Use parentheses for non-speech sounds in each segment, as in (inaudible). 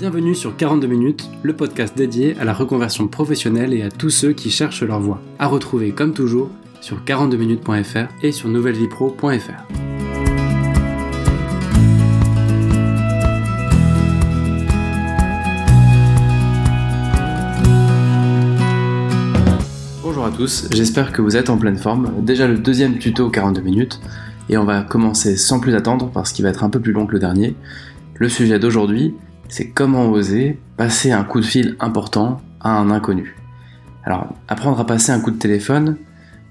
Bienvenue sur 42 minutes, le podcast dédié à la reconversion professionnelle et à tous ceux qui cherchent leur voie. À retrouver comme toujours sur 42minutes.fr et sur nouvellevipro.fr. Bonjour à tous, j'espère que vous êtes en pleine forme. Déjà le deuxième tuto 42 minutes et on va commencer sans plus attendre parce qu'il va être un peu plus long que le dernier. Le sujet d'aujourd'hui, c'est comment oser passer un coup de fil important à un inconnu. Alors, apprendre à passer un coup de téléphone,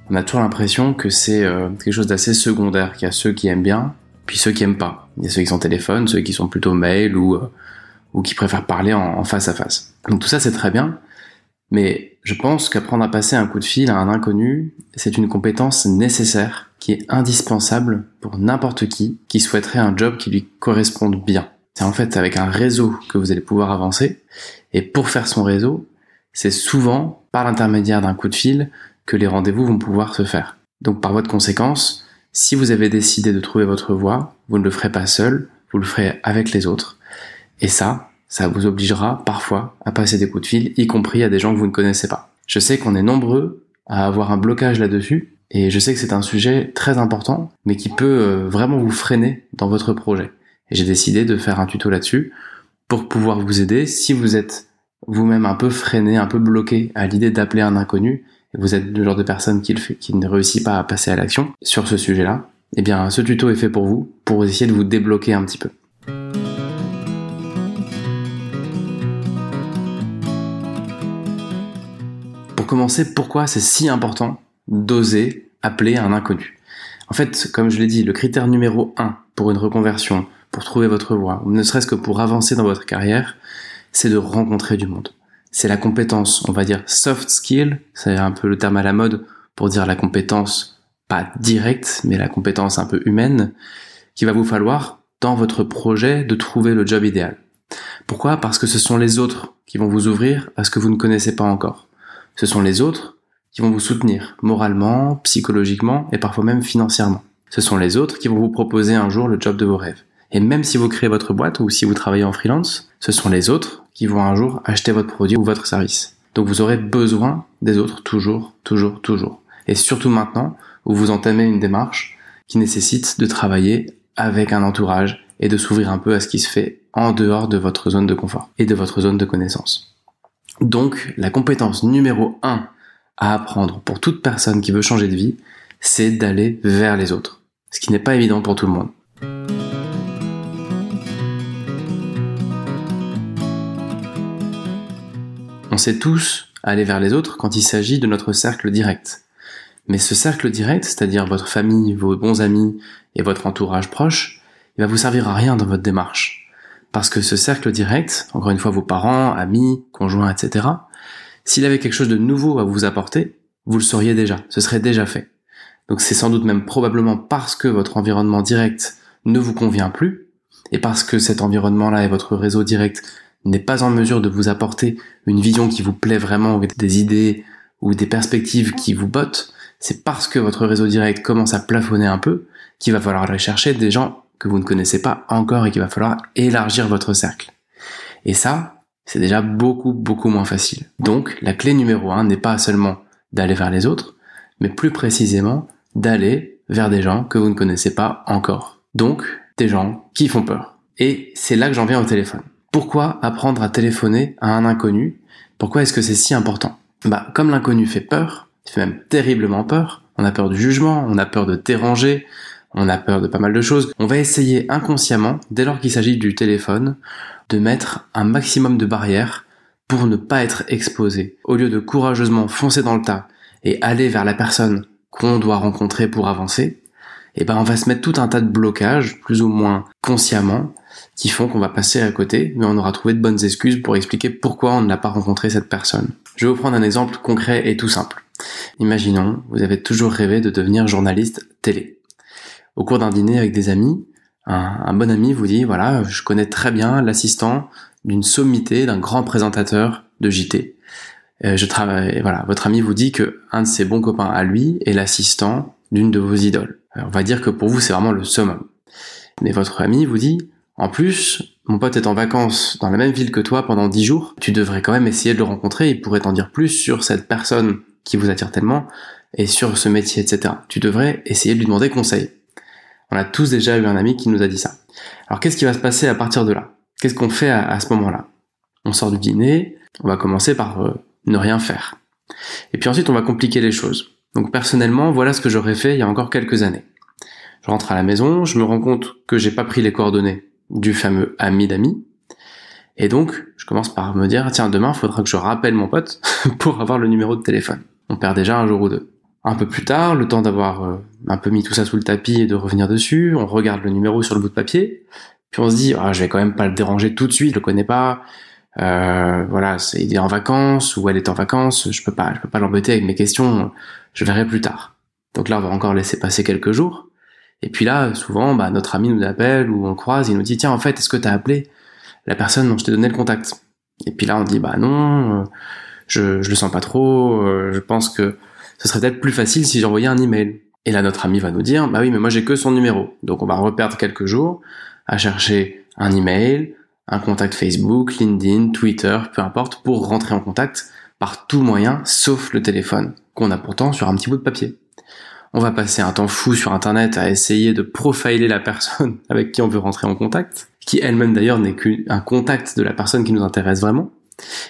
on a toujours l'impression que c'est euh, quelque chose d'assez secondaire, qu'il y a ceux qui aiment bien, puis ceux qui aiment pas. Il y a ceux qui sont téléphone, ceux qui sont plutôt mail ou, euh, ou qui préfèrent parler en, face à face. Donc tout ça c'est très bien, mais je pense qu'apprendre à passer un coup de fil à un inconnu, c'est une compétence nécessaire qui est indispensable pour n'importe qui qui souhaiterait un job qui lui corresponde bien. C'est en fait avec un réseau que vous allez pouvoir avancer. Et pour faire son réseau, c'est souvent par l'intermédiaire d'un coup de fil que les rendez-vous vont pouvoir se faire. Donc par voie de conséquence, si vous avez décidé de trouver votre voie, vous ne le ferez pas seul, vous le ferez avec les autres. Et ça, ça vous obligera parfois à passer des coups de fil, y compris à des gens que vous ne connaissez pas. Je sais qu'on est nombreux à avoir un blocage là-dessus, et je sais que c'est un sujet très important, mais qui peut euh, vraiment vous freiner dans votre projet. J'ai décidé de faire un tuto là-dessus pour pouvoir vous aider si vous êtes vous-même un peu freiné, un peu bloqué à l'idée d'appeler un inconnu, et vous êtes le genre de personne qui, le fait, qui ne réussit pas à passer à l'action sur ce sujet-là, eh bien ce tuto est fait pour vous, pour essayer de vous débloquer un petit peu. Pour commencer, pourquoi c'est si important d'oser appeler un inconnu? En fait, comme je l'ai dit, le critère numéro 1 pour une reconversion, pour trouver votre voie, ou ne serait-ce que pour avancer dans votre carrière, c'est de rencontrer du monde. C'est la compétence, on va dire soft skill, c'est un peu le terme à la mode pour dire la compétence pas directe, mais la compétence un peu humaine, qu'il va vous falloir dans votre projet de trouver le job idéal. Pourquoi? Parce que ce sont les autres qui vont vous ouvrir à ce que vous ne connaissez pas encore. Ce sont les autres qui vont vous soutenir moralement, psychologiquement et parfois même financièrement. Ce sont les autres qui vont vous proposer un jour le job de vos rêves. Et même si vous créez votre boîte ou si vous travaillez en freelance, ce sont les autres qui vont un jour acheter votre produit ou votre service. Donc vous aurez besoin des autres toujours, toujours, toujours. Et surtout maintenant où vous entamez une démarche qui nécessite de travailler avec un entourage et de s'ouvrir un peu à ce qui se fait en dehors de votre zone de confort et de votre zone de connaissance. Donc la compétence numéro 1 à apprendre pour toute personne qui veut changer de vie, c'est d'aller vers les autres. Ce qui n'est pas évident pour tout le monde. Sait tous aller vers les autres quand il s'agit de notre cercle direct. Mais ce cercle direct, c'est-à-dire votre famille, vos bons amis et votre entourage proche, il va vous servir à rien dans votre démarche. Parce que ce cercle direct, encore une fois vos parents, amis, conjoints, etc., s'il avait quelque chose de nouveau à vous apporter, vous le sauriez déjà, ce serait déjà fait. Donc c'est sans doute même probablement parce que votre environnement direct ne vous convient plus, et parce que cet environnement-là et votre réseau direct n'est pas en mesure de vous apporter une vision qui vous plaît vraiment, avec des idées ou des perspectives qui vous bottent, c'est parce que votre réseau direct commence à plafonner un peu qu'il va falloir aller chercher des gens que vous ne connaissez pas encore et qu'il va falloir élargir votre cercle. Et ça, c'est déjà beaucoup, beaucoup moins facile. Donc, la clé numéro un n'est pas seulement d'aller vers les autres, mais plus précisément d'aller vers des gens que vous ne connaissez pas encore. Donc, des gens qui font peur. Et c'est là que j'en viens au téléphone. Pourquoi apprendre à téléphoner à un inconnu? Pourquoi est-ce que c'est si important? Bah, comme l'inconnu fait peur, il fait même terriblement peur. On a peur du jugement, on a peur de déranger, on a peur de pas mal de choses. On va essayer inconsciemment, dès lors qu'il s'agit du téléphone, de mettre un maximum de barrières pour ne pas être exposé. Au lieu de courageusement foncer dans le tas et aller vers la personne qu'on doit rencontrer pour avancer, eh ben on va se mettre tout un tas de blocages, plus ou moins consciemment, qui font qu'on va passer à côté, mais on aura trouvé de bonnes excuses pour expliquer pourquoi on n'a pas rencontré cette personne. Je vais vous prendre un exemple concret et tout simple. Imaginons, vous avez toujours rêvé de devenir journaliste télé. Au cours d'un dîner avec des amis, un, bon ami vous dit, voilà, je connais très bien l'assistant d'une sommité d'un grand présentateur de JT. Euh, je travaille, voilà, votre ami vous dit que un de ses bons copains à lui est l'assistant d'une de vos idoles. on va dire que pour vous c'est vraiment le summum. Mais votre ami vous dit, En plus, mon pote est en vacances dans la même ville que toi pendant 10 jours, tu devrais quand même essayer de le rencontrer, il pourrait t'en dire plus sur cette personne qui vous attire tellement, et sur ce métier, etc. Tu devrais essayer de lui demander conseil. On a tous déjà eu un ami qui nous a dit ça. Alors qu'est-ce qui va se passer à partir de là? Qu'est-ce qu'on fait à, ce moment-là? On sort du dîner, on va commencer par euh, ne rien faire. Et puis ensuite on va compliquer les choses. Donc personnellement, voilà ce que j'aurais fait il y a encore quelques années. Je rentre à la maison, je me rends compte que j'ai pas pris les coordonnées du fameux ami d'amis. Et donc, je commence par me dire, tiens, demain, il faudra que je rappelle mon pote (laughs) pour avoir le numéro de téléphone. On perd déjà un jour ou deux. Un peu plus tard, le temps d'avoir euh, un peu mis tout ça sous le tapis et de revenir dessus, on regarde le numéro sur le bout de papier, puis on se dit, ah, je vais quand même pas le déranger tout de suite, je le connais pas, euh, voilà, c'est, il est en vacances ou elle est en vacances, je peux pas, je peux pas l'embêter avec mes questions, je verrai plus tard. Donc là, on va encore laisser passer quelques jours. Et puis là, souvent, bah, notre ami nous appelle ou on croise, il nous dit, tiens, en fait, est-ce que t'as appelé la personne dont je t'ai donné le contact? Et puis là, on dit, bah non, euh, je, je le sens pas trop, je pense que ce serait peut-être plus facile si j'envoyais un email. Et là, notre ami va nous dire, bah oui, mais moi j'ai que son numéro. Donc on va reperdre quelques jours à chercher un email, un contact Facebook, LinkedIn, Twitter, peu importe, pour rentrer en contact par tout moyen, sauf le téléphone, qu'on a pourtant sur un petit bout de papier. On va passer un temps fou sur Internet à essayer de profiler la personne (laughs) avec qui on veut rentrer en contact, qui elle-même d'ailleurs n'est qu'un contact de la personne qui nous intéresse vraiment.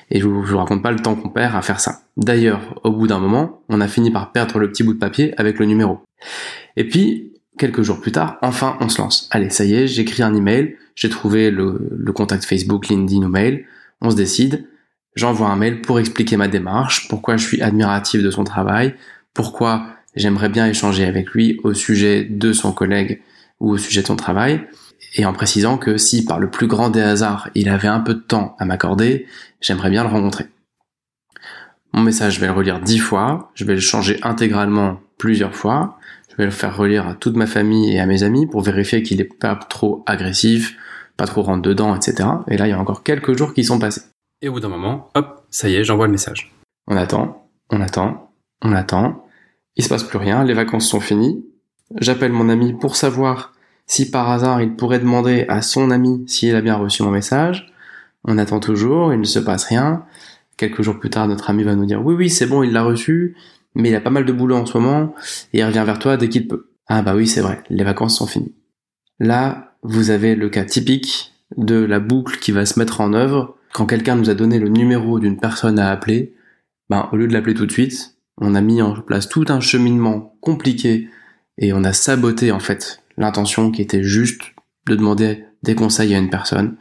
Et je vous, vous raconte pas le temps qu'on perd à faire ça. D'ailleurs, au bout d'un moment, on a fini par perdre le petit bout de papier avec le numéro. Et puis, quelques jours plus tard, enfin, on se lance. Allez, ça y est, j'écris un email, j'ai trouvé le, le contact Facebook, LinkedIn ou mail, on se décide, j'envoie un mail pour expliquer ma démarche, pourquoi je suis admiratif de son travail, pourquoi j'aimerais bien échanger avec lui au sujet de son collègue ou au sujet de son travail, et en précisant que si par le plus grand des hasards il avait un peu de temps à m'accorder, j'aimerais bien le rencontrer. Mon message, je vais le relire dix fois, je vais le changer intégralement plusieurs fois, je vais le faire relire à toute ma famille et à mes amis pour vérifier qu'il est pas trop agressif, pas trop rentre dedans, etc. Et là, il y a encore quelques jours qui sont passés. Et au bout d'un moment, hop, ça y est, j'envoie le message. On attend, on attend, on attend, il se passe plus rien, les vacances sont finies, j'appelle mon ami pour savoir si par hasard il pourrait demander à son ami s'il a bien reçu mon message, on attend toujours, il ne se passe rien. Quelques jours plus tard, notre ami va nous dire oui oui c'est bon, il l'a reçu, mais il a pas mal de boulot en ce moment et il revient vers toi dès qu'il peut. Ah bah oui c'est vrai, les vacances sont finies. Là, vous avez le cas typique de la boucle qui va se mettre en œuvre quand quelqu'un nous a donné le numéro d'une personne à appeler. Ben au lieu de l'appeler tout de suite, on a mis en place tout un cheminement compliqué et on a saboté en fait l'intention qui était juste de demander des conseils à une personne.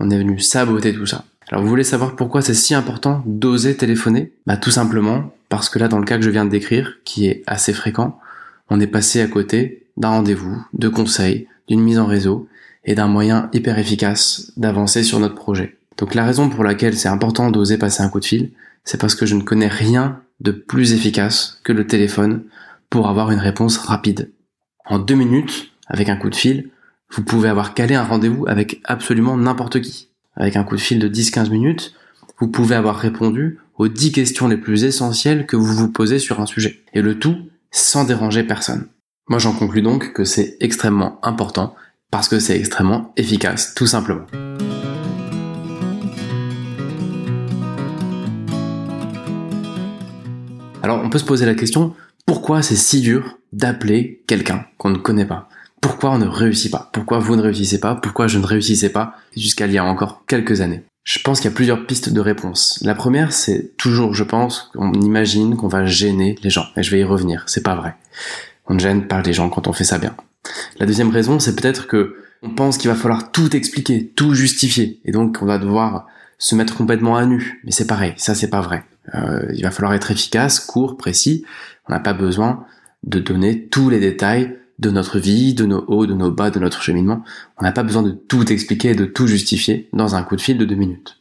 On est venu saboter tout ça. Alors vous voulez savoir pourquoi c'est si important d'oser téléphoner? Bah tout simplement parce que là dans le cas que je viens de décrire, qui est assez fréquent, on est passé à côté d'un rendez-vous, de conseils, d'une mise en réseau et d'un moyen hyper efficace d'avancer sur notre projet. Donc la raison pour laquelle c'est important d'oser passer un coup de fil, c'est parce que je ne connais rien de plus efficace que le téléphone pour avoir une réponse rapide. En deux minutes, avec un coup de fil, vous pouvez avoir calé un rendez-vous avec absolument n'importe qui. Avec un coup de fil de 10-15 minutes, vous pouvez avoir répondu aux 10 questions les plus essentielles que vous vous posez sur un sujet. Et le tout sans déranger personne. Moi j'en conclus donc que c'est extrêmement important parce que c'est extrêmement efficace, tout simplement. Alors on peut se poser la question, pourquoi c'est si dur d'appeler quelqu'un qu'on ne connaît pas? Pourquoi on ne réussit pas? Pourquoi vous ne réussissez pas? Pourquoi je ne réussissais pas jusqu'à il y a encore quelques années? Je pense qu'il y a plusieurs pistes de réponse. La première, c'est toujours, je pense, qu'on imagine qu'on va gêner les gens. Et je vais y revenir, c'est pas vrai. On ne gêne pas les gens quand on fait ça bien. La deuxième raison, c'est peut-être que on pense qu'il va falloir tout expliquer, tout justifier, et donc on va devoir se mettre complètement à nu. Mais c'est pareil, ça c'est pas vrai. Euh, il va falloir être efficace, court, précis. On n'a pas besoin de donner tous les détails de notre vie, de nos hauts, de nos bas, de notre cheminement. On n'a pas besoin de tout expliquer et de tout justifier dans un coup de fil de deux minutes.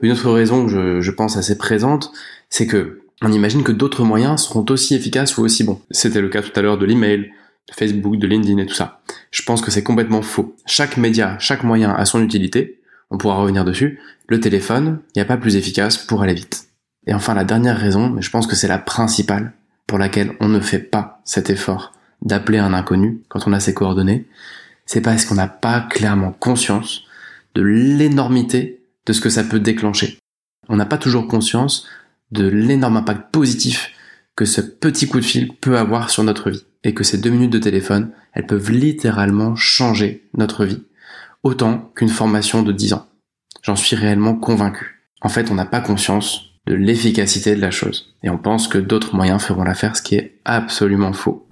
Une autre raison que je, pense assez présente, c'est que on imagine que d'autres moyens seront aussi efficaces ou aussi bons. C'était le cas tout à l'heure de l'email, de Facebook, de LinkedIn et tout ça. Je pense que c'est complètement faux. Chaque média, chaque moyen a son utilité. On pourra revenir dessus. Le téléphone, il n'y a pas plus efficace pour aller vite. Et enfin, la dernière raison, mais je pense que c'est la principale pour laquelle on ne fait pas cet effort d'appeler un inconnu quand on a ses coordonnées, c'est parce qu'on n'a pas clairement conscience de l'énormité de ce que ça peut déclencher. On n'a pas toujours conscience de l'énorme impact positif que ce petit coup de fil peut avoir sur notre vie et que ces deux minutes de téléphone, elles peuvent littéralement changer notre vie autant qu'une formation de 10 ans. J'en suis réellement convaincu. En fait, on n'a pas conscience de l'efficacité de la chose et on pense que d'autres moyens feront l'affaire, ce qui est absolument faux.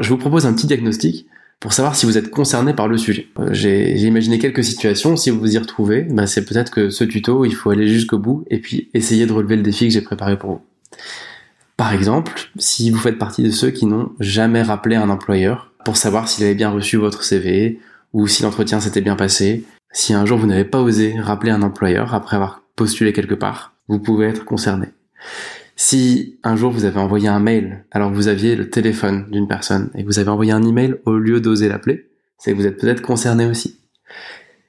Je vous propose un petit diagnostic pour savoir si vous êtes concerné par le sujet. Euh, j'ai imaginé quelques situations, si vous vous y retrouvez, bah c'est peut-être que ce tuto, il faut aller jusqu'au bout et puis essayer de relever le défi que j'ai préparé pour vous. Par exemple, si vous faites partie de ceux qui n'ont jamais rappelé un employeur pour savoir s'il avait bien reçu votre CV ou si l'entretien s'était bien passé, si un jour vous n'avez pas osé rappeler un employeur après avoir postulé quelque part, vous pouvez être concerné. Si un jour vous avez envoyé un mail alors que vous aviez le téléphone d'une personne et que vous avez envoyé un email au lieu d'oser l'appeler, c'est que vous êtes peut-être concerné aussi.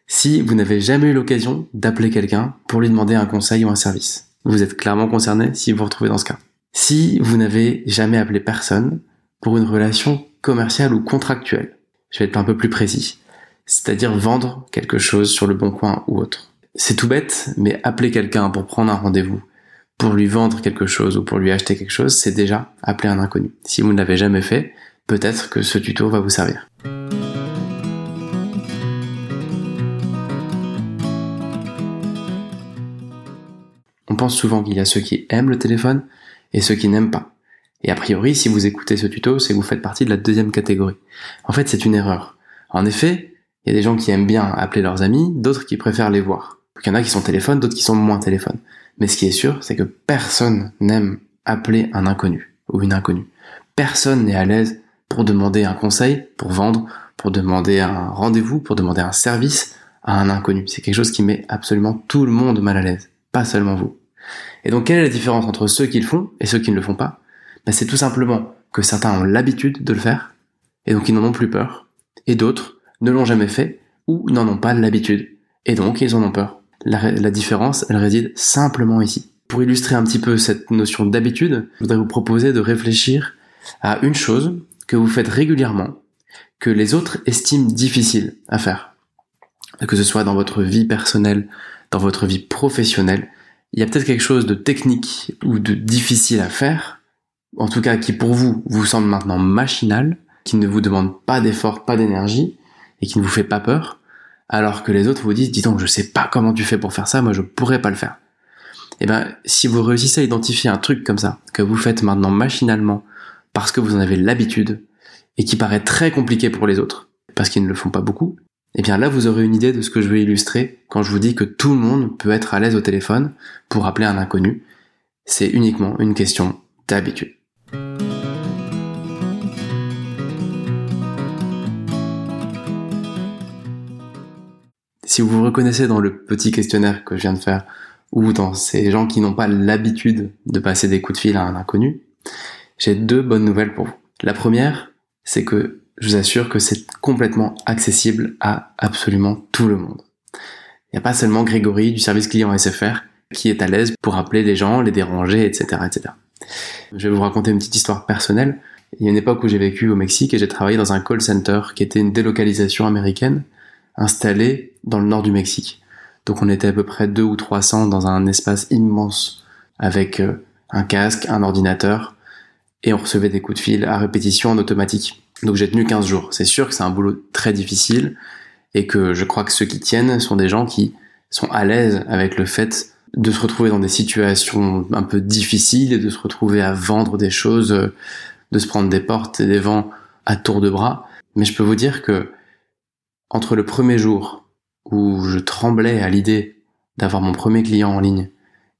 Si vous n'avez jamais eu l'occasion d'appeler quelqu'un pour lui demander un conseil ou un service, vous êtes clairement concerné si vous vous retrouvez dans ce cas. Si vous n'avez jamais appelé personne pour une relation commerciale ou contractuelle, je vais être un peu plus précis, c'est-à-dire vendre quelque chose sur le bon coin ou autre. C'est tout bête, mais appeler quelqu'un pour prendre un rendez-vous, pour lui vendre quelque chose ou pour lui acheter quelque chose, c'est déjà appeler un inconnu. Si vous ne l'avez jamais fait, peut-être que ce tuto va vous servir. On pense souvent qu'il y a ceux qui aiment le téléphone et ceux qui n'aiment pas. Et a priori, si vous écoutez ce tuto, c'est que vous faites partie de la deuxième catégorie. En fait, c'est une erreur. En effet, il y a des gens qui aiment bien appeler leurs amis, d'autres qui préfèrent les voir. Il y en a qui sont téléphone, d'autres qui sont moins téléphone. Mais ce qui est sûr, c'est que personne n'aime appeler un inconnu ou une inconnue. Personne n'est à l'aise pour demander un conseil, pour vendre, pour demander un rendez-vous, pour demander un service à un inconnu. C'est quelque chose qui met absolument tout le monde mal à l'aise, pas seulement vous. Et donc quelle est la différence entre ceux qui le font et ceux qui ne le font pas? Ben, C'est tout simplement que certains ont l'habitude de le faire, et donc ils n'en ont plus peur, et d'autres ne l'ont jamais fait ou n'en ont pas l'habitude, et donc ils en ont peur. La, différence, elle réside simplement ici. Pour illustrer un petit peu cette notion d'habitude, je voudrais vous proposer de réfléchir à une chose que vous faites régulièrement, que les autres estiment difficile à faire. Que ce soit dans votre vie personnelle, dans votre vie professionnelle, il y a peut-être quelque chose de technique ou de difficile à faire, en tout cas qui pour vous vous semble maintenant machinal, qui ne vous demande pas d'effort, pas d'énergie, et qui ne vous fait pas peur, alors que les autres vous disent, dis donc, je sais pas comment tu fais pour faire ça, moi je pourrais pas le faire. Et eh ben, si vous réussissez à identifier un truc comme ça, que vous faites maintenant machinalement, parce que vous en avez l'habitude, et qui paraît très compliqué pour les autres, parce qu'ils ne le font pas beaucoup, et eh bien là vous aurez une idée de ce que je veux illustrer quand je vous dis que tout le monde peut être à l'aise au téléphone pour appeler un inconnu. C'est uniquement une question d'habitude. Si vous vous reconnaissez dans le petit questionnaire que je viens de faire, ou dans ces gens qui n'ont pas l'habitude de passer des coups de fil à un inconnu, j'ai deux bonnes nouvelles pour vous. La première, c'est que je vous assure que c'est complètement accessible à absolument tout le monde. Il n'y a pas seulement Grégory du service client SFR qui est à l'aise pour appeler les gens, les déranger, etc., etc. Je vais vous raconter une petite histoire personnelle. Il y a une époque où j'ai vécu au Mexique et j'ai travaillé dans un call center qui était une délocalisation américaine installé dans le nord du Mexique. Donc on était à peu près deux ou 300 dans un espace immense avec euh, un casque, un ordinateur et on recevait des coups de fil à répétition en automatique. Donc j'ai tenu 15 jours. C'est sûr que c'est un boulot très difficile et que je crois que ceux qui tiennent sont des gens qui sont à l'aise avec le fait de se retrouver dans des situations un peu difficiles et de se retrouver à vendre des choses, euh, de se prendre des portes et des vents à tour de bras. Mais je peux vous dire que entre le premier jour où je tremblais à l'idée d'avoir mon premier client en ligne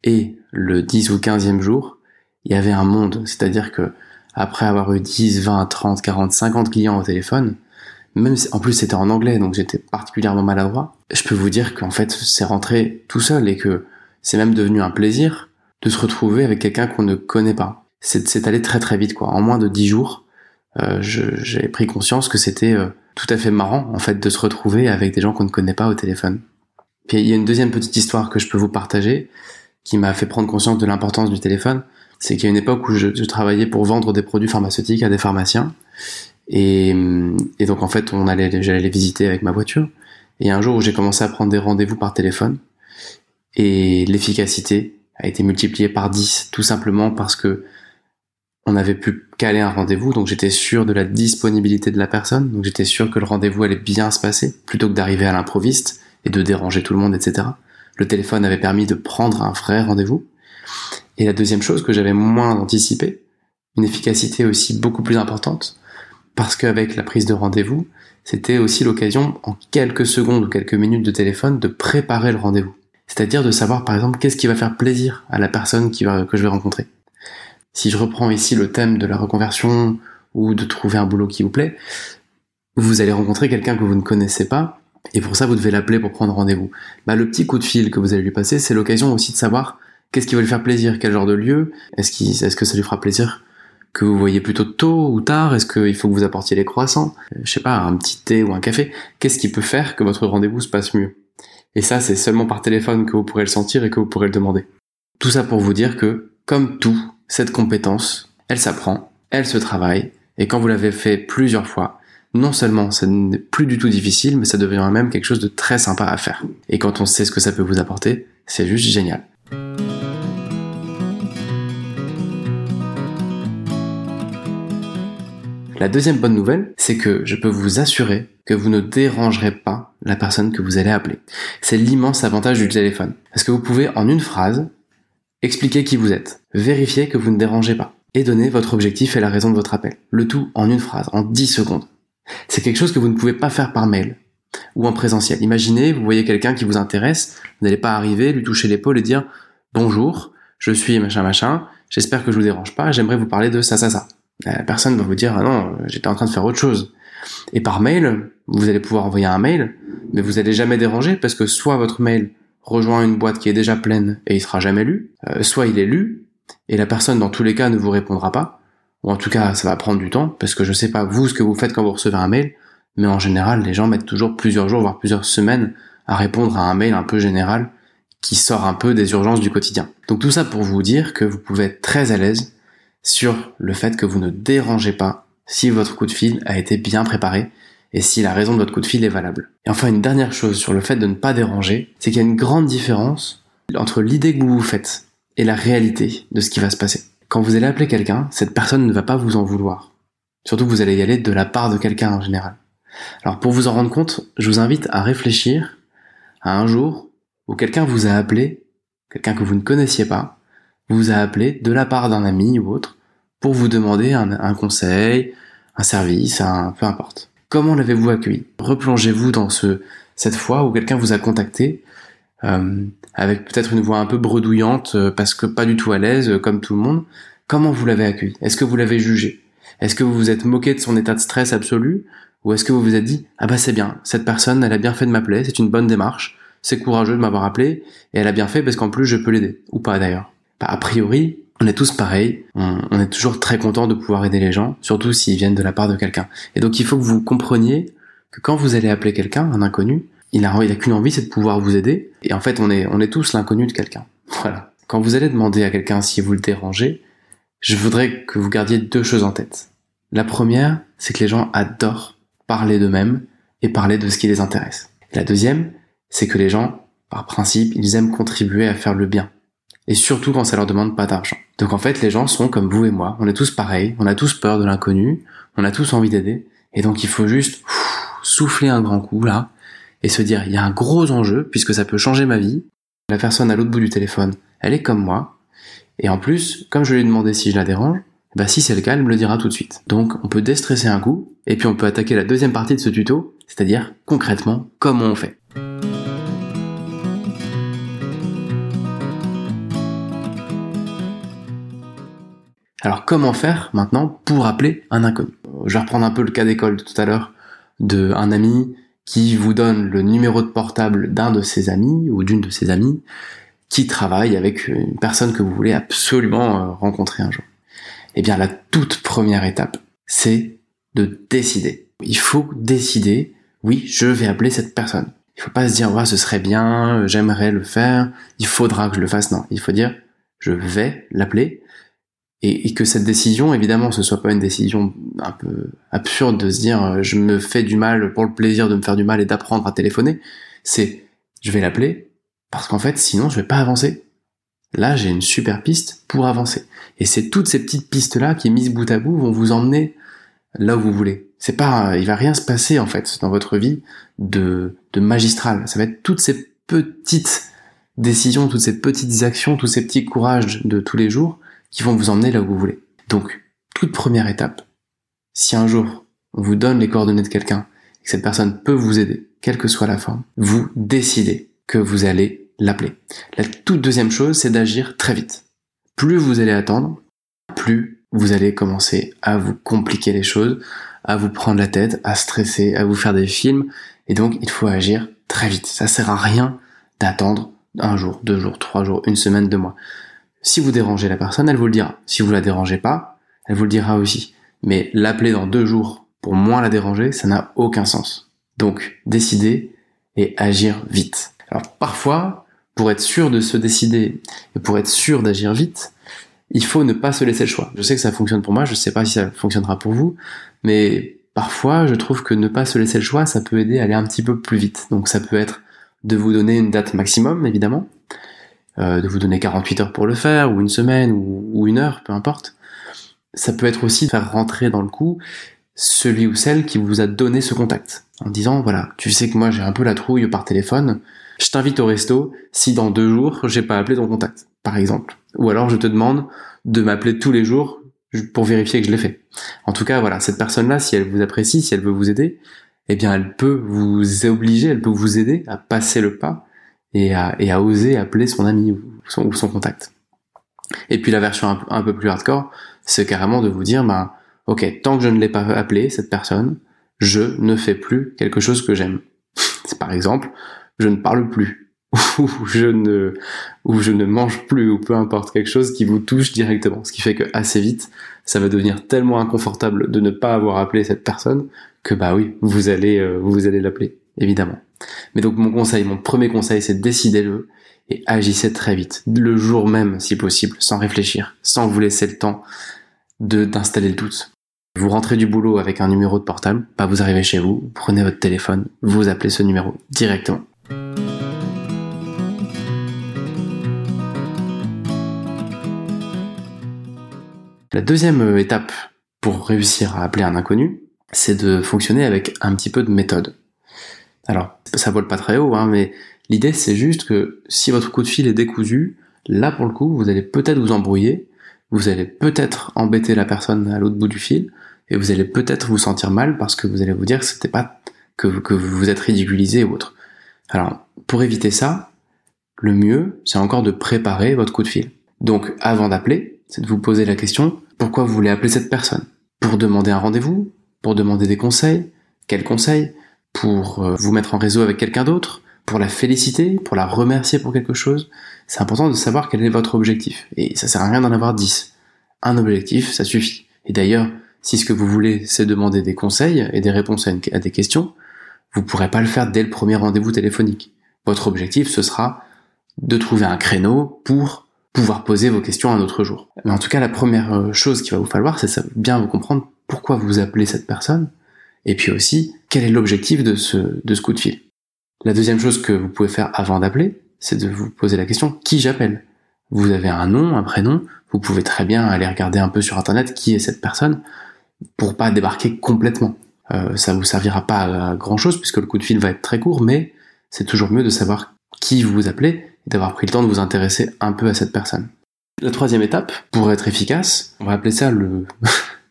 et le 10 ou 15e jour, il y avait un monde. C'est-à-dire que après avoir eu 10, 20, 30, 40, 50 clients au téléphone, même si, en plus c'était en anglais, donc j'étais particulièrement maladroit, je peux vous dire qu'en fait c'est rentré tout seul et que c'est même devenu un plaisir de se retrouver avec quelqu'un qu'on ne connaît pas. C'est allé très très vite quoi. En moins de 10 jours, euh, j'ai pris conscience que c'était euh, tout à fait marrant en fait de se retrouver avec des gens qu'on ne connaît pas au téléphone. Puis il y a une deuxième petite histoire que je peux vous partager qui m'a fait prendre conscience de l'importance du téléphone. c'est qu'il y a une époque où je, travaillais pour vendre des produits pharmaceutiques à des pharmaciens. Et, donc en fait, on allait, j'allais les visiter avec ma voiture. Et un jour où j'ai commencé à prendre des rendez-vous par téléphone, et l'efficacité a été multipliée par 10, tout simplement parce que on avait pu caler un rendez-vous, donc j'étais sûr de la disponibilité de la personne, donc j'étais sûr que le rendez-vous allait bien se passer, plutôt que d'arriver à l'improviste et de déranger tout le monde, etc. Le téléphone avait permis de prendre un vrai rendez-vous. Et la deuxième chose que j'avais moins anticipé, une efficacité aussi beaucoup plus importante, parce qu'avec la prise de rendez-vous, c'était aussi l'occasion, en quelques secondes ou quelques minutes de téléphone, de préparer le rendez-vous. C'est-à-dire de savoir, par exemple, qu'est-ce qui va faire plaisir à la personne que je vais rencontrer. Si je reprends ici le thème de la reconversion ou de trouver un boulot qui vous plaît, vous allez rencontrer quelqu'un que vous ne connaissez pas, et pour ça vous devez l'appeler pour prendre rendez-vous. Bah, le petit coup de fil que vous allez lui passer, c'est l'occasion aussi de savoir qu'est-ce qui va lui faire plaisir, quel genre de lieu, est-ce que ça lui fera plaisir que vous voyez plutôt tôt ou tard, est-ce qu'il faut que vous apportiez les croissants, euh, je sais pas, un petit thé ou un café, qu'est-ce qui peut faire que votre rendez-vous se passe mieux? Et ça, c'est seulement par téléphone que vous pourrez le sentir et que vous pourrez le demander. Tout ça pour vous dire que, comme tout, cette compétence, elle s'apprend, elle se travaille, et quand vous l'avez fait plusieurs fois, non seulement ça n'est plus du tout difficile, mais ça devient même quelque chose de très sympa à faire. Et quand on sait ce que ça peut vous apporter, c'est juste génial. La deuxième bonne nouvelle, c'est que je peux vous assurer que vous ne dérangerez pas la personne que vous allez appeler. C'est l'immense avantage du téléphone. Parce que vous pouvez en une phrase Expliquez qui vous êtes. Vérifiez que vous ne dérangez pas. Et donnez votre objectif et la raison de votre appel. Le tout en une phrase, en 10 secondes. C'est quelque chose que vous ne pouvez pas faire par mail ou en présentiel. Imaginez, vous voyez quelqu'un qui vous intéresse, vous n'allez pas arriver, lui toucher l'épaule et dire bonjour, je suis machin machin, j'espère que je vous dérange pas, j'aimerais vous parler de ça ça ça. La personne va vous dire ah non, j'étais en train de faire autre chose. Et par mail, vous allez pouvoir envoyer un mail, mais vous n'allez jamais déranger parce que soit votre mail rejoint une boîte qui est déjà pleine et il sera jamais lu, euh, soit il est lu et la personne dans tous les cas ne vous répondra pas, ou en tout cas ça va prendre du temps parce que je sais pas vous ce que vous faites quand vous recevez un mail, mais en général les gens mettent toujours plusieurs jours voire plusieurs semaines à répondre à un mail un peu général qui sort un peu des urgences du quotidien. Donc tout ça pour vous dire que vous pouvez être très à l'aise sur le fait que vous ne dérangez pas si votre coup de fil a été bien préparé et si la raison de votre coup de fil est valable. Et enfin, une dernière chose sur le fait de ne pas déranger, c'est qu'il y a une grande différence entre l'idée que vous vous faites et la réalité de ce qui va se passer. Quand vous allez appeler quelqu'un, cette personne ne va pas vous en vouloir. Surtout que vous allez y aller de la part de quelqu'un en général. Alors pour vous en rendre compte, je vous invite à réfléchir à un jour où quelqu'un vous a appelé, quelqu'un que vous ne connaissiez pas, vous a appelé de la part d'un ami ou autre pour vous demander un, un conseil, un service, un, peu importe. Comment l'avez-vous accueilli? Replongez-vous dans ce, cette fois où quelqu'un vous a contacté euh, avec peut-être une voix un peu bredouillante euh, parce que pas du tout à l'aise euh, comme tout le monde? Comment vous l'avez accueilli? Est-ce que vous l'avez jugé? Est-ce que vous vous êtes moqué de son état de stress absolu? Ou est-ce que vous vous êtes dit ah bah c'est bien, cette personne elle a bien fait de m'appeler, c'est une bonne démarche, c'est courageux de m'avoir appelé et elle a bien fait parce qu'en plus je peux l'aider ou pas d'ailleurs? Bah, a priori, on est tous pareils, on, est toujours très content de pouvoir aider les gens, surtout s'ils viennent de la part de quelqu'un. Et donc il faut que vous compreniez que quand vous allez appeler quelqu'un, un inconnu, il a, il a qu'une envie, c'est de pouvoir vous aider. Et en fait, on est, on est tous l'inconnu de quelqu'un. (laughs) Voilà. Quand vous allez demander à quelqu'un si vous le dérangez, je voudrais que vous gardiez deux choses en tête. La première, c'est que les gens adorent parler d'eux-mêmes et parler de ce qui les intéresse. la deuxième, c'est que les gens, par principe, ils aiment contribuer à faire le bien et surtout quand ça leur demande pas d'argent. Donc en fait, les gens sont comme vous et moi, on est tous pareils, on a tous peur de l'inconnu, on a tous envie d'aider, et donc il faut juste souffler un grand coup là, et se dire, il y a un gros enjeu, puisque ça peut changer ma vie, la personne à l'autre bout du téléphone, elle est comme moi, et en plus, comme je lui ai demandé si je la dérange, bah si c'est le cas, elle me le dira tout de suite. Donc on peut déstresser un coup, et puis on peut attaquer la deuxième partie de ce tuto, c'est-à-dire concrètement comment on fait. Alors comment faire maintenant pour appeler un inconnu? Je vais reprendre un peu le cas d'école de tout à l'heure de un ami qui vous donne le numéro de portable d'un de ses amis ou d'une de ses amies qui travaille avec une personne que vous voulez absolument euh, rencontrer un jour. Eh bien la toute première étape, c'est de décider. Il faut décider, oui, je vais appeler cette personne. Il faut pas se dire, ouais, ce serait bien, j'aimerais le faire, il faudra que je le fasse. Non, il faut dire, je vais l'appeler et, que cette décision, évidemment, ce soit pas une décision un peu absurde de se dire euh, je me fais du mal pour le plaisir de me faire du mal et d'apprendre à téléphoner. C'est je vais l'appeler parce qu'en fait, sinon, je vais pas avancer. Là, j'ai une super piste pour avancer. Et c'est toutes ces petites pistes-là qui, mises bout à bout, vont vous emmener là où vous voulez. C'est pas, il va rien se passer, en fait, dans votre vie de, de magistral. Ça va être toutes ces petites décisions, toutes ces petites actions, tous ces petits courages de tous les jours qui vont vous emmener là où vous voulez. Donc, toute première étape, si un jour on vous donne les coordonnées de quelqu'un et que cette personne peut vous aider, quelle que soit la forme, vous décidez que vous allez l'appeler. La toute deuxième chose, c'est d'agir très vite. Plus vous allez attendre, plus vous allez commencer à vous compliquer les choses, à vous prendre la tête, à stresser, à vous faire des films, et donc il faut agir très vite. Ça sert à rien d'attendre un jour, deux jours, trois jours, une semaine, deux mois. Si vous dérangez la personne, elle vous le dira. Si vous la dérangez pas, elle vous le dira aussi. Mais l'appeler dans deux jours pour moins la déranger, ça n'a aucun sens. Donc, décider et agir vite. Alors, parfois, pour être sûr de se décider et pour être sûr d'agir vite, il faut ne pas se laisser le choix. Je sais que ça fonctionne pour moi, je sais pas si ça fonctionnera pour vous, mais parfois, je trouve que ne pas se laisser le choix, ça peut aider à aller un petit peu plus vite. Donc, ça peut être de vous donner une date maximum, évidemment, euh, de vous donner 48 heures pour le faire, ou une semaine, ou, une heure, peu importe. Ça peut être aussi de faire rentrer dans le coup celui ou celle qui vous a donné ce contact, en disant, voilà, tu sais que moi j'ai un peu la trouille par téléphone, je t'invite au resto si dans deux jours j'ai pas appelé ton contact, par exemple. Ou alors je te demande de m'appeler tous les jours pour vérifier que je l'ai fait. En tout cas, voilà, cette personne-là, si elle vous apprécie, si elle veut vous aider, eh bien, elle peut vous obliger, elle peut vous aider à passer le pas et à, et à oser appeler son ami ou son, ou son contact. Et puis la version un, peu plus hardcore, c'est carrément de vous dire, bah, ok, tant que je ne l'ai pas appelé, cette personne, je ne fais plus quelque chose que j'aime. (laughs) Par exemple, je ne parle plus, (laughs) ou je ne, ou je ne mange plus, ou peu importe, quelque chose qui vous touche directement. Ce qui fait que assez vite, ça va devenir tellement inconfortable de ne pas avoir appelé cette personne que bah oui, vous allez, euh, vous allez l'appeler, évidemment. Mais donc mon conseil, mon premier conseil, c'est décidez-le et agissez très vite, le jour même si possible, sans réfléchir, sans vous laisser le temps de d'installer le doute. Vous rentrez du boulot avec un numéro de portable, pas vous arrivez chez vous, prenez votre téléphone, vous appelez ce numéro directement. La deuxième étape pour réussir à appeler un inconnu, c'est de fonctionner avec un petit peu de méthode. Alors, ça vole pas très haut, hein, mais l'idée c'est juste que si votre coup de fil est décousu, là pour le coup, vous allez peut-être vous embrouiller, vous allez peut-être embêter la personne à l'autre bout du fil, et vous allez peut-être vous sentir mal parce que vous allez vous dire que c'était pas que, vous vous êtes ridiculisé ou autre. Alors, pour éviter ça, le mieux, c'est encore de préparer votre coup de fil. Donc, avant d'appeler, c'est de vous poser la question, pourquoi vous voulez appeler cette personne? Pour demander un rendez-vous? Pour demander des conseils? Quels conseils? Pour euh, vous mettre en réseau avec quelqu'un d'autre, pour la féliciter, pour la remercier pour quelque chose. C'est important de savoir quel est votre objectif. Et ça sert à rien d'en avoir 10. Un objectif, ça suffit. Et d'ailleurs, si ce que vous voulez, c'est demander des conseils et des réponses à, des questions, vous pourrez pas le faire dès le premier rendez-vous téléphonique. Votre objectif, ce sera de trouver un créneau pour pouvoir poser vos questions un autre jour. Mais en tout cas, la première euh, chose qu'il va vous falloir, c'est bien vous comprendre pourquoi vous appelez cette personne, et puis aussi, quel est l'objectif de ce, coup de fil? La deuxième chose que vous pouvez faire avant d'appeler, c'est de vous poser la question qui j'appelle? Vous avez un nom, un prénom, vous pouvez très bien aller regarder un peu sur internet qui est cette personne pour pas débarquer complètement. Euh, ça vous servira pas à grand chose puisque le coup de fil va être très court, mais c'est toujours mieux de savoir qui vous appelez et d'avoir pris le temps de vous intéresser un peu à cette personne. La troisième étape, pour être efficace, on va appeler ça le (laughs)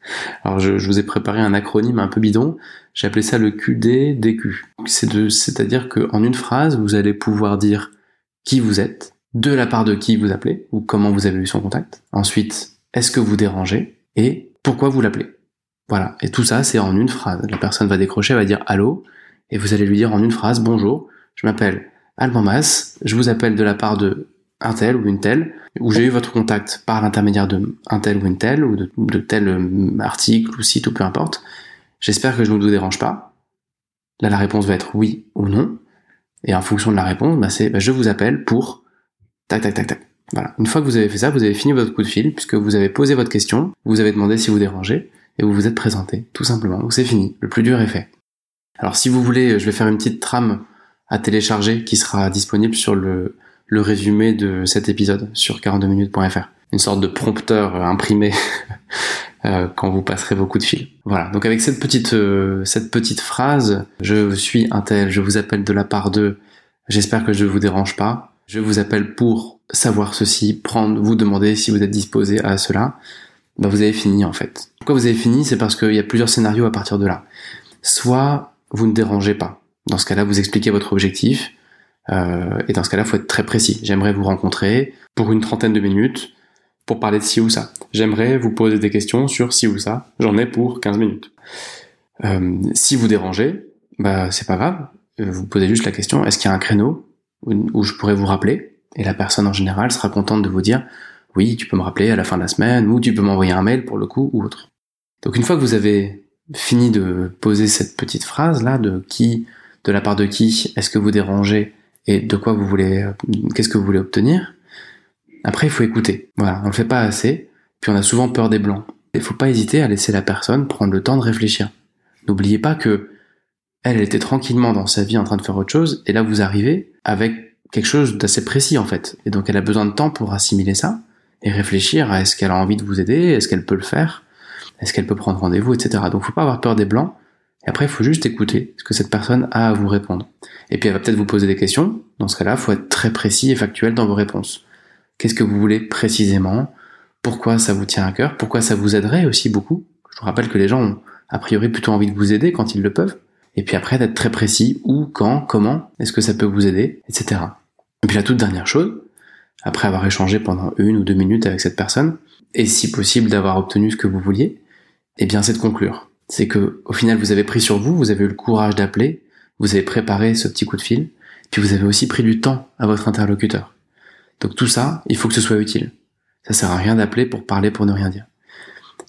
alors je, vous ai préparé un acronyme un peu bidon, j'ai appelé ça le QDDQ. C'est-à-dire qu'en une phrase, vous allez pouvoir dire qui vous êtes, de la part de qui vous appelez, ou comment vous avez eu son contact. Ensuite, est-ce que vous dérangez, et pourquoi vous l'appelez. Voilà. Et tout ça, c'est en une phrase. La personne va décrocher, va dire allô, et vous allez lui dire en une phrase bonjour, je m'appelle Alban Mas, je vous appelle de la part de un tel ou une telle, où j'ai eu votre contact par l'intermédiaire de un tel ou une telle, ou de, tel euh, article ou site ou peu importe. J'espère que je ne vous dérange pas. Là, la réponse va être oui ou non. Et en fonction de la réponse, bah, c'est bah, je vous appelle pour tac tac tac tac. Voilà. Une fois que vous avez fait ça, vous avez fini votre coup de fil, puisque vous avez posé votre question, vous avez demandé si vous dérangez, et vous vous êtes présenté, tout simplement. Donc c'est fini. Le plus dur est fait. Alors si vous voulez, je vais faire une petite trame à télécharger qui sera disponible sur le, le résumé de cet épisode sur 42minutes.fr. Une sorte de prompteur imprimé (laughs) euh, quand vous passerez vos coups de fil. Voilà. Donc avec cette petite euh, cette petite phrase, je suis un tel, je vous appelle de la part de, j'espère que je ne vous dérange pas. Je vous appelle pour savoir ceci, prendre, vous demander si vous êtes disposé à cela. Ben vous avez fini en fait. Pourquoi vous avez fini? C'est parce qu'il y a plusieurs scénarios à partir de là. Soit vous ne dérangez pas. Dans ce cas-là, vous expliquez votre objectif. Euh, et dans ce cas-là, faut être très précis. J'aimerais vous rencontrer pour une trentaine de minutes pour parler de ci ou ça. J'aimerais vous poser des questions sur ci ou ça. J'en ai pour 15 minutes. Euh, si vous dérangez, bah c'est pas grave. Euh, vous posez juste la question est-ce qu'il y a un créneau où je pourrais vous rappeler? Et la personne en général sera contente de vous dire oui, tu peux me rappeler à la fin de la semaine ou tu peux m'envoyer un mail pour le coup ou autre. Donc une fois que vous avez fini de poser cette petite phrase là de qui, de la part de qui est-ce que vous dérangez et de quoi vous voulez, qu'est-ce que vous voulez obtenir, après, il faut écouter. Voilà, on le fait pas assez, puis on a souvent peur des blancs. Il faut pas hésiter à laisser la personne prendre le temps de réfléchir. N'oubliez pas que elle, elle était tranquillement dans sa vie en train de faire autre chose, et là vous arrivez avec quelque chose d'assez précis en fait. Et donc elle a besoin de temps pour assimiler ça et réfléchir à est-ce qu'elle a envie de vous aider, est-ce qu'elle peut le faire, est-ce qu'elle peut prendre rendez-vous, etc. Donc faut pas avoir peur des blancs. Et après, il faut juste écouter ce que cette personne a à vous répondre. Et puis elle va peut-être vous poser des questions. Dans ce cas-là, faut être très précis et factuel dans vos réponses. Qu'est-ce que vous voulez précisément? Pourquoi ça vous tient à cœur? Pourquoi ça vous aiderait aussi beaucoup? Je vous rappelle que les gens ont a priori plutôt envie de vous aider quand ils le peuvent. Et puis après d'être très précis où, quand, comment, est-ce que ça peut vous aider, etc. Et puis la toute dernière chose, après avoir échangé pendant une ou deux minutes avec cette personne, et si possible d'avoir obtenu ce que vous vouliez, eh bien c'est de conclure. C'est que au final vous avez pris sur vous, vous avez eu le courage d'appeler, vous avez préparé ce petit coup de fil, puis vous avez aussi pris du temps à votre interlocuteur. Donc tout ça, il faut que ce soit utile. Ça sert à rien d'appeler pour parler pour ne rien dire.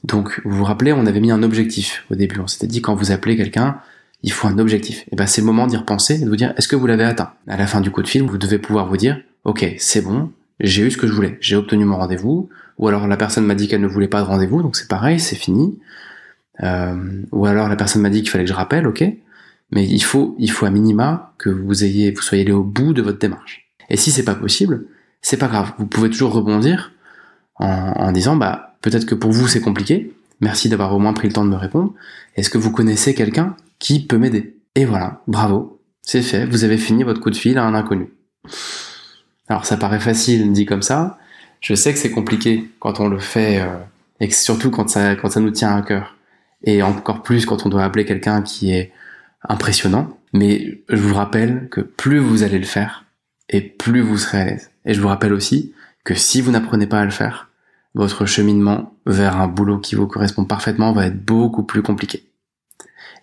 Donc vous vous rappelez, on avait mis un objectif au début. On s'était dit quand vous appelez quelqu'un, il faut un objectif. Et ben c'est le moment d'y repenser et de vous dire est-ce que vous l'avez atteint? À la fin du coup de fil, vous devez pouvoir vous dire ok c'est bon, j'ai eu ce que je voulais, j'ai obtenu mon rendez-vous. Ou alors la personne m'a dit qu'elle ne voulait pas de rendez-vous, donc c'est pareil, c'est fini. Euh, ou alors la personne m'a dit qu'il fallait que je rappelle, ok. Mais il faut, il faut à minima que vous ayez, vous soyez allé au bout de votre démarche. Et si c'est pas possible, c'est pas grave. Vous pouvez toujours rebondir en, disant, bah, peut-être que pour vous c'est compliqué. Merci d'avoir au moins pris le temps de me répondre. Est-ce que vous connaissez quelqu'un qui peut m'aider? Et voilà, bravo, c'est fait. Vous avez fini votre coup de fil à un inconnu. Alors ça paraît facile dit comme ça. Je sais que c'est compliqué quand on le fait euh, et surtout quand ça quand ça nous tient à cœur et encore plus quand on doit appeler quelqu'un qui est impressionnant. Mais je vous rappelle que plus vous allez le faire et plus vous serez à l'aise. Et je vous rappelle aussi que si vous n'apprenez pas à le faire, votre cheminement vers un boulot qui vous correspond parfaitement va être beaucoup plus compliqué.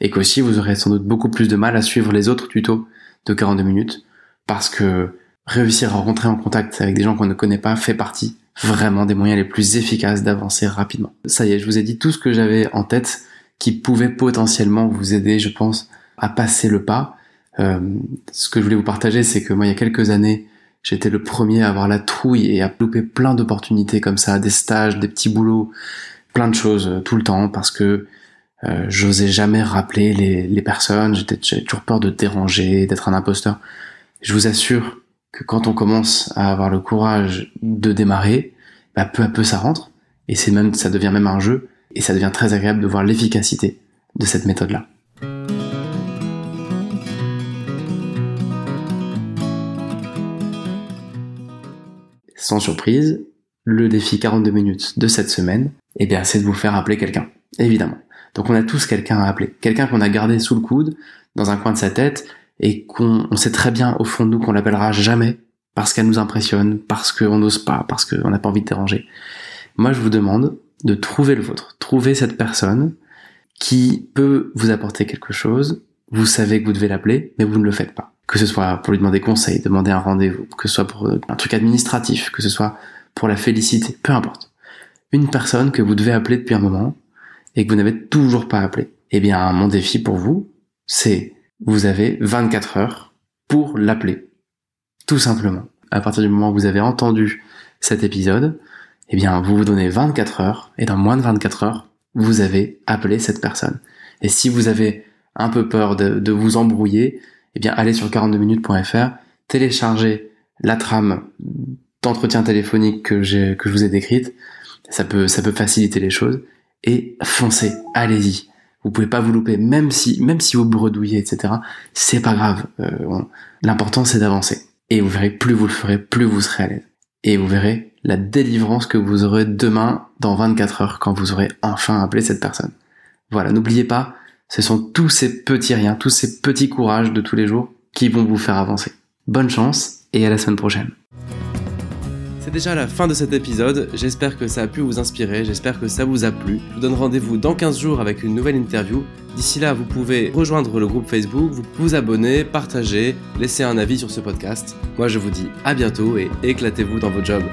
Et qu'aussi vous aurez sans doute beaucoup plus de mal à suivre les autres tutos de 42 minutes parce que réussir à rentrer en contact avec des gens qu'on ne connaît pas fait partie vraiment des moyens les plus efficaces d'avancer rapidement. Ça y est, je vous ai dit tout ce que j'avais en tête qui pouvait potentiellement vous aider, je pense, à passer le pas. Euh, ce que je voulais vous partager, c'est que moi, il y a quelques années, J'étais le premier à avoir la trouille et à louper plein d'opportunités comme ça, des stages, des petits boulots, plein de choses euh, tout le temps parce que euh, j'osais jamais rappeler les, les personnes, j'étais toujours peur de déranger, d'être un imposteur. Je vous assure que quand on commence à avoir le courage de démarrer, bah, peu à peu ça rentre et c'est même ça devient même un jeu et ça devient très agréable de voir l'efficacité de cette méthode là. sans surprise, le défi 42 minutes de cette semaine, eh bien, c'est de vous faire appeler quelqu'un. Évidemment. Donc on a tous quelqu'un à appeler. Quelqu'un qu'on a gardé sous le coude, dans un coin de sa tête, et qu'on sait très bien au fond de nous qu'on l'appellera jamais, parce qu'elle nous impressionne, parce qu'on n'ose pas, parce qu'on n'a pas envie de déranger. Moi, je vous demande de trouver le vôtre. Trouver cette personne qui peut vous apporter quelque chose. Vous savez que vous devez l'appeler, mais vous ne le faites pas que ce soit pour lui demander conseil, demander un rendez-vous, que ce soit pour un truc administratif, que ce soit pour la féliciter, peu importe. Une personne que vous devez appeler depuis un moment et que vous n'avez toujours pas appelé. Eh bien, mon défi pour vous, c'est vous avez 24 heures pour l'appeler. Tout simplement. À partir du moment où vous avez entendu cet épisode, eh bien, vous vous donnez 24 heures, et dans moins de 24 heures, vous avez appelé cette personne. Et si vous avez un peu peur de, vous embrouiller, eh bien, allez sur 42minutes.fr, téléchargez la trame d'entretien téléphonique que que je vous ai décrite. Ça peut, ça peut faciliter les choses. Et foncez, allez-y. Vous pouvez pas vous louper, même si, même si vous bredouillez, etc. C'est pas grave. Euh, L'important, c'est d'avancer. Et vous verrez, plus vous le ferez, plus vous serez à l'aise. Et vous verrez la délivrance que vous aurez demain dans 24 heures quand vous aurez enfin appelé cette personne. Voilà, n'oubliez pas, ce sont tous ces petits riens, tous ces petits courages de tous les jours qui vont vous faire avancer. Bonne chance et à la semaine prochaine. C'est déjà la fin de cet épisode, j'espère que ça a pu vous inspirer, j'espère que ça vous a plu. Je vous donne rendez-vous dans 15 jours avec une nouvelle interview. D'ici là, vous pouvez rejoindre le groupe Facebook, vous vous abonner, partager, laisser un avis sur ce podcast. Moi je vous dis à bientôt et éclatez-vous dans vos jobs.